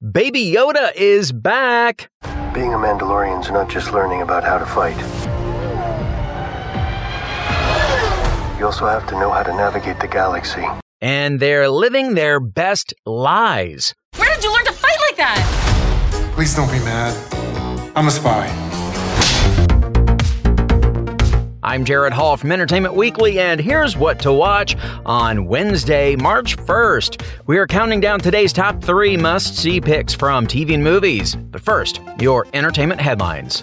Baby Yoda is back. Being a Mandalorian is not just learning about how to fight. You also have to know how to navigate the galaxy. And they're living their best lives. Where did you learn to fight like that? Please don't be mad. I'm a spy. I'm Jared Hall from Entertainment Weekly, and here's what to watch on Wednesday, March 1st. We are counting down today's top three must see picks from TV and movies. But first, your entertainment headlines.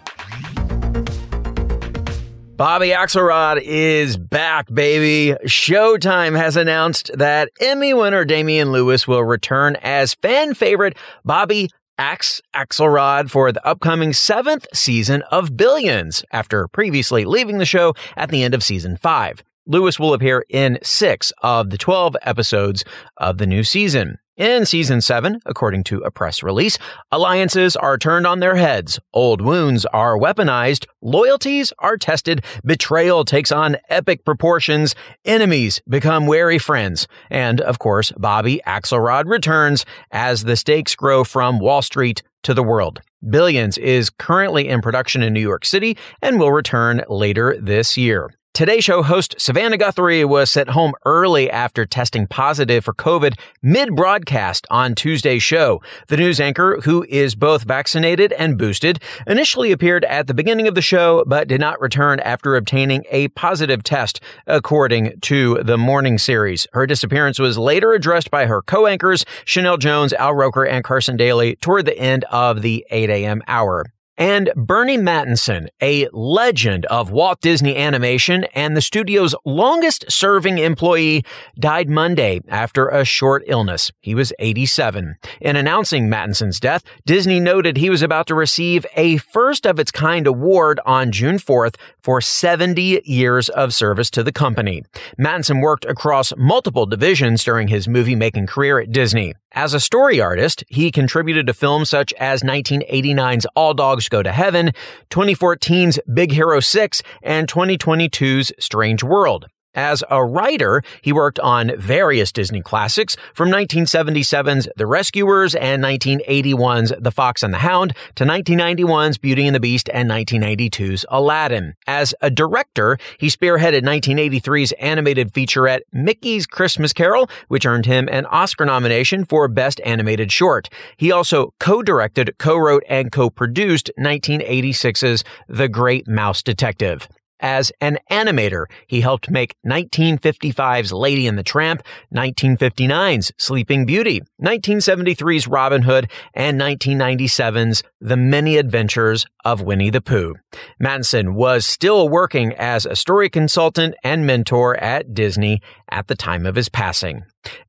Bobby Axelrod is back, baby. Showtime has announced that Emmy winner Damian Lewis will return as fan favorite Bobby Axe Axelrod for the upcoming seventh season of Billions after previously leaving the show at the end of season five. Lewis will appear in six of the 12 episodes of the new season. In season 7, according to a press release, alliances are turned on their heads, old wounds are weaponized, loyalties are tested, betrayal takes on epic proportions, enemies become wary friends, and of course, Bobby Axelrod returns as the stakes grow from Wall Street to the world. Billions is currently in production in New York City and will return later this year. Today Show host Savannah Guthrie was sent home early after testing positive for COVID mid broadcast on Tuesday's show. The news anchor, who is both vaccinated and boosted, initially appeared at the beginning of the show, but did not return after obtaining a positive test, according to the morning series. Her disappearance was later addressed by her co-anchors, Sheinelle Jones, Al Roker, and Carson Daly toward the end of the 8 a.m. hour. And Burny Mattinson, a legend of Walt Disney Animation and the studio's longest serving employee, died Monday after a short illness. He was 87. In announcing Mattinson's death, Disney noted he was about to receive a first of its kind award on June 4th for 70 years of service to the company. Mattinson worked across multiple divisions during his movie making career at Disney. As a story artist, he contributed to films such as 1989's All Dogs Go to Heaven, 2014's Big Hero 6, and 2022's Strange World. As a writer, he worked on various Disney classics from 1977's The Rescuers and 1981's The Fox and the Hound to 1991's Beauty and the Beast and 1992's Aladdin. As a director, he spearheaded 1983's animated featurette Mickey's Christmas Carol, which earned him an Oscar nomination for Best Animated Short. He also co-directed, co-wrote, and co-produced 1986's The Great Mouse Detective. As an animator, he helped make 1955's Lady and the Tramp, 1959's Sleeping Beauty, 1973's Robin Hood, and 1997's The Many Adventures of Winnie the Pooh. Mattinson was still working as a story consultant and mentor at Disney at the time of his passing.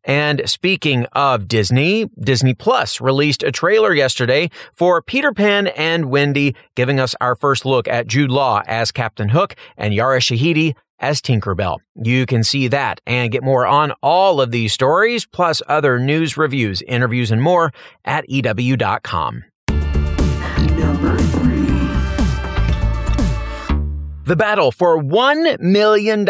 And speaking of Disney, Disney Plus released a trailer yesterday for Peter Pan and Wendy, giving us our first look at Jude Law as Captain Hook and Yara Shahidi as Tinkerbell. You can see that and get more on all of these stories, plus other news, reviews, interviews, and more at EW.com. Number. The battle for $1 million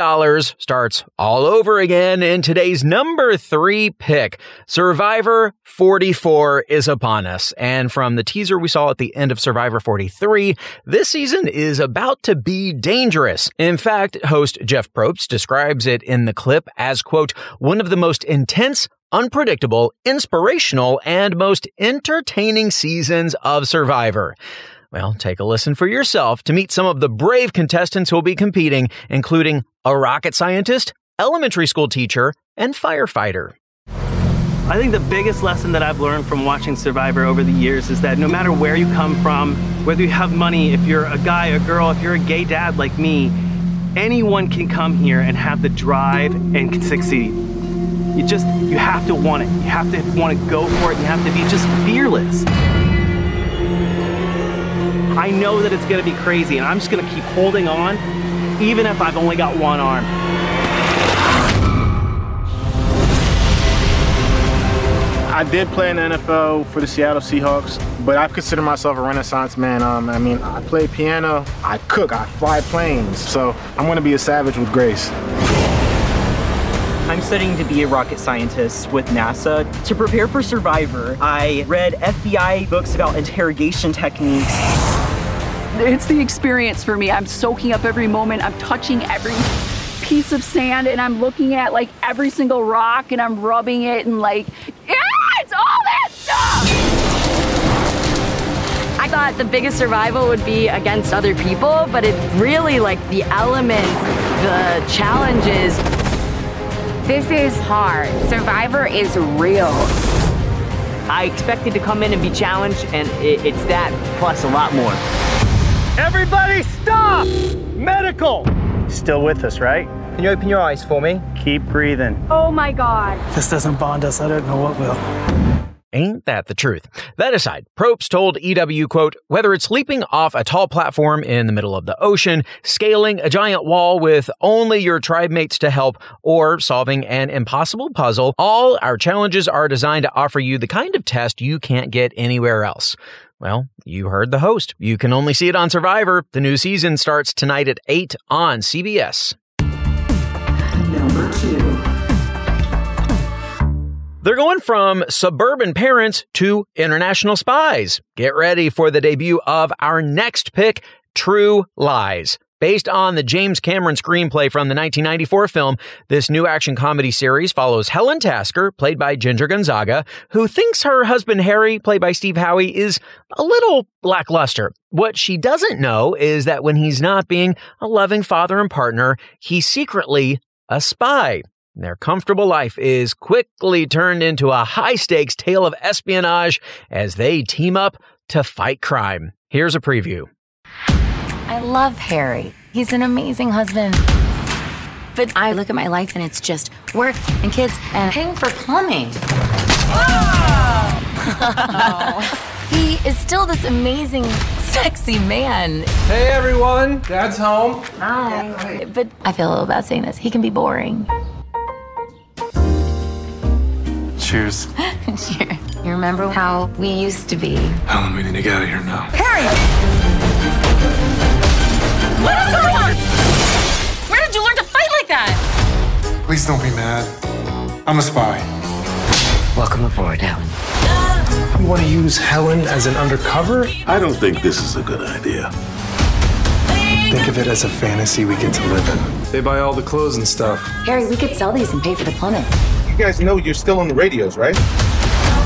starts all over again in today's number three pick. Survivor 44 is upon us. And from the teaser we saw at the end of Survivor 43, this season is about to be dangerous. In fact, host Jeff Probst describes it in the clip as, quote, one of the most intense, unpredictable, inspirational, and most entertaining seasons of Survivor. Well, take a listen for yourself to meet some of the brave contestants who will be competing, including a rocket scientist, elementary school teacher, and firefighter. I think the biggest lesson that I've learned from watching Survivor over the years is that no matter where you come from, whether you have money, if you're a guy, a girl, if you're a gay dad like me, anyone can come here and have the drive and can succeed. You just, you have to want it. You have to want to go for it. You have to be just fearless. I know that it's gonna be crazy and I'm just gonna keep holding on, even if I've only got one arm. I did play in the NFL for the Seattle Seahawks, but I consider myself a renaissance man. Um, I mean, I play piano, I cook, I fly planes, so I'm gonna be a savage with grace. I'm studying to be a rocket scientist with NASA. To prepare for Survivor, I read FBI books about interrogation techniques. It's the experience for me. I'm soaking up every moment. I'm touching every piece of sand and I'm looking at like every single rock and I'm rubbing it and like, yeah, it's all that stuff. I thought the biggest survival would be against other people, but it's really like the elements, the challenges. This is hard. Survivor is real. I expected to come in and be challenged, and it's that plus a lot more. Everybody stop! Medical! Still with us, right? Can you open your eyes for me? Keep breathing. Oh my God. This doesn't bond us. I don't know what will. Ain't that the truth? That aside, Probst told EW, quote, whether it's leaping off a tall platform in the middle of the ocean, scaling a giant wall with only your tribe mates to help, or solving an impossible puzzle, all our challenges are designed to offer you the kind of test you can't get anywhere else. Well, you heard the host. You can only see it on Survivor. The new season starts tonight at 8 on CBS. Number two. They're going from suburban parents to international spies. Get ready for the debut of our next pick, True Lies. Based on the James Cameron screenplay from the 1994 film, this new action comedy series follows Helen Tasker, played by Ginger Gonzaga, who thinks her husband Harry, played by Steve Howey, is a little lackluster. What she doesn't know is that when he's not being a loving father and partner, he's secretly a spy. Their comfortable life is quickly turned into a high stakes tale of espionage as they team up to fight crime. Here's a preview. I love Harry. He's an amazing husband. But I look at my life and it's just work and kids and paying for plumbing. he is still this amazing, sexy man. Hey everyone, Dad's home. Hi. But I feel a little bad saying this. He can be boring. Cheers. sure. You remember how we used to be? Helen, we need to get out of here now. Harry! What is going on? Where did you learn to fight like that? Please don't be mad. I'm a spy. Welcome aboard, Helen. You want to use Helen as an undercover? I don't think this is a good idea. Think of it as a fantasy we get to live in. They buy all the clothes and stuff. Harry, we could sell these and pay for the plumbing. You guys know you're still on the radios, right?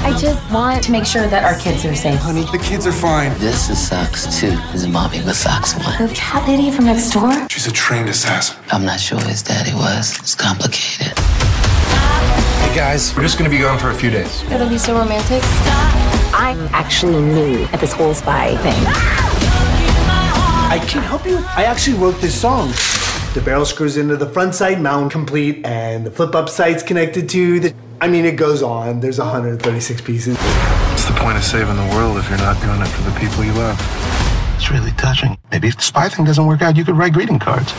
I just want to make sure that our kids are safe. Honey, the kids are fine. This is Socks 2. This is Mommy with Socks 1. The cat lady from next door? She's a trained assassin. I'm not sure his daddy was. It's complicated. Hey guys, we're just gonna be gone for a few days. It'll be so romantic. I'm actually new at this whole spy thing. I can't help you. I actually wrote this song. The barrel screws into the front sight mount complete, and the flip up sight's connected to the. I mean, it goes on. There's 136 pieces. What's the point of saving the world if you're not doing it for the people you love? It's really touching. Maybe if the spy thing doesn't work out, you could write greeting cards. Give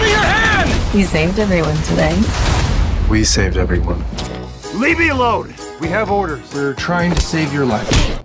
me your hand! You saved everyone today. We saved everyone. Leave me alone. We have orders. We're trying to save your life.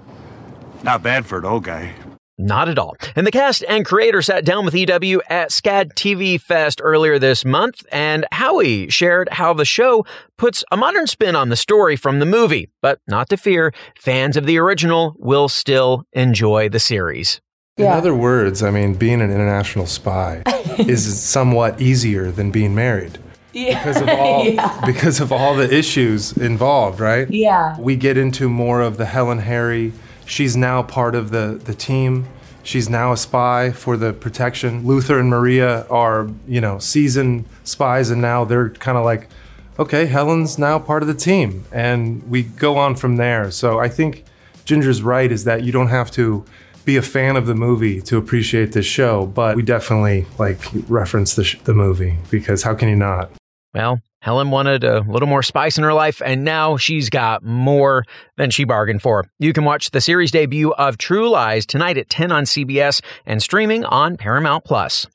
Not bad for an old guy. Not at all. And the cast and creator sat down with EW at SCAD TV Fest earlier this month, and Howey shared how the show puts a modern spin on the story from the movie. But not to fear, fans of the original will still enjoy the series. In other words, I mean, being an international spy is somewhat easier than being married. Because of all Yeah. because of all the issues involved, right? Yeah. We get into more of the Helen Harry. She's now part of the, the team. She's now a spy for the protection. Luther and Maria are, you know, seasoned spies, and now they're kind of like, okay, Helen's now part of the team. And we go on from there. So I think Ginger's right is that you don't have to be a fan of the movie to appreciate this show, but we definitely like reference the, sh- the movie because how can you not? Well, Helen wanted a little more spice in her life, and now she's got more than she bargained for. You can watch the series debut of True Lies tonight at 10 on CBS and streaming on Paramount Plus.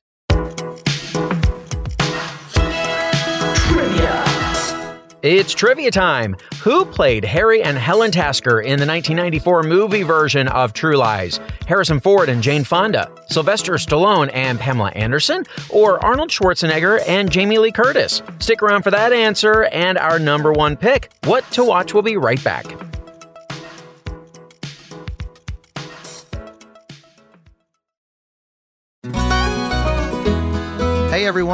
It's trivia time. Who played Harry and Helen Tasker in the 1994 movie version of True Lies? Harrison Ford and Jane Fonda, Sylvester Stallone and Pamela Anderson, or Arnold Schwarzenegger and Jamie Lee Curtis? Stick around for that answer and our number one pick. What to watch will be right back.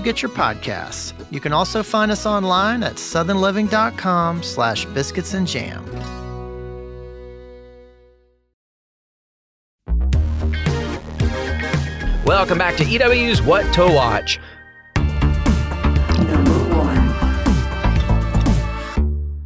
get your podcasts. You can also find us online at southernliving.com slash biscuits and jam. Welcome back to EW's What to Watch.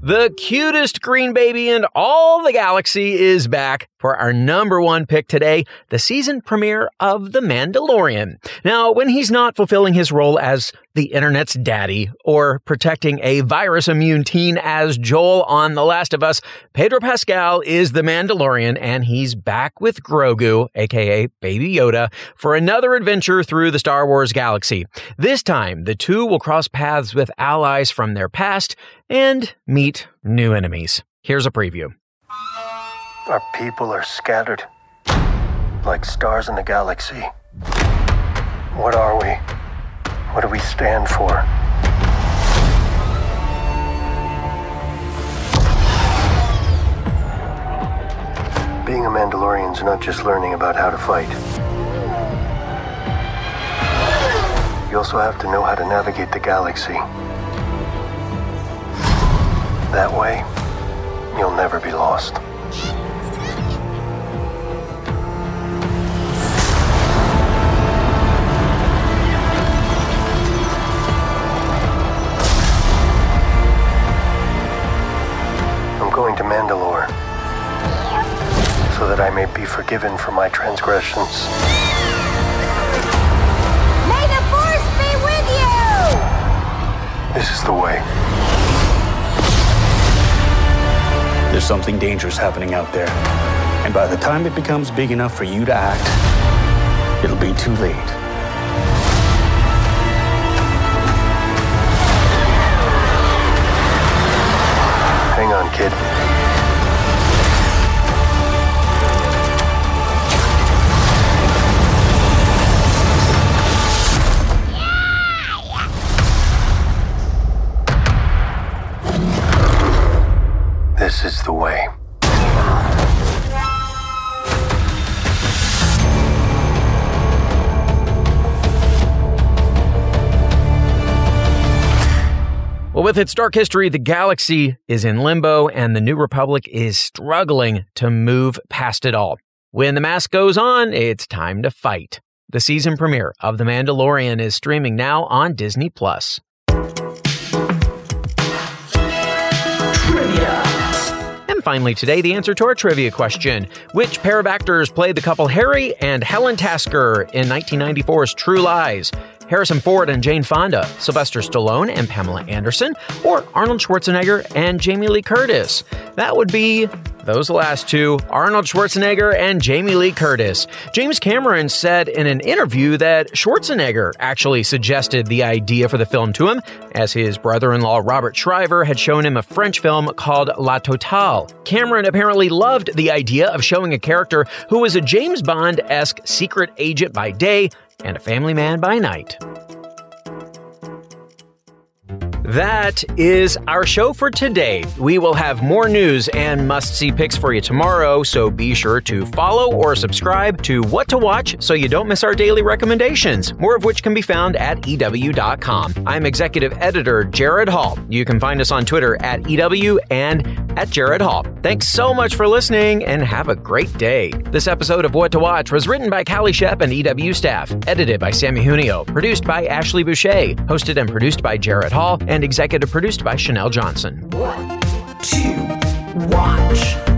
The cutest green baby in all the galaxy is back for our number one pick today, the season premiere of The Mandalorian. Now, when he's not fulfilling his role as the internet's daddy or protecting a virus immune teen as Joel on The Last of Us, Pedro Pascal is the Mandalorian and he's back with Grogu, aka Baby Yoda, for another adventure through the Star Wars galaxy. This time, the two will cross paths with allies from their past and meet new enemies. Here's a preview. Our people are scattered like stars in the galaxy. What are we? What do we stand for? Being a Mandalorian's not just learning about how to fight. You also have to know how to navigate the galaxy. That way, you'll never be lost. Forgiven for my transgressions. May the Force be with you! This is the way. There's something dangerous happening out there. And by the time it becomes big enough for you to act, it'll be too late. Hang on, kid. This is the way. Well, with its dark history, the galaxy is in limbo and the New Republic is struggling to move past it all. When the mask goes on, it's time to fight. The season premiere of The Mandalorian is streaming now on Disney Plus. Finally, today, the answer to our trivia question Which pair of actors played the couple Harry and Helen Tasker in 1994's True Lies? Harrison Ford and Jane Fonda, Sylvester Stallone and Pamela Anderson, or Arnold Schwarzenegger and Jamie Lee Curtis? That would be those last two, Arnold Schwarzenegger and Jamie Lee Curtis. James Cameron said in an interview that Schwarzenegger actually suggested the idea for the film to him, as his brother in law Robert Shriver had shown him a French film called La Totale. Cameron apparently loved the idea of showing a character who was a James Bond esque secret agent by day and a family man by night. That is our show for today. We will have more news and must see picks for you tomorrow, so be sure to follow or subscribe to What to Watch so you don't miss our daily recommendations, more of which can be found at EW.com. I'm executive editor Jared Hall. You can find us on Twitter at EW and at Jared Hall. Thanks so much for listening and have a great day. This episode of What to Watch was written by Callie Shep and EW staff, edited by Sammy Junio, produced by Ashley Boucher, hosted and produced by Jared Hall, and executive produced by Chanel Johnson. What to watch?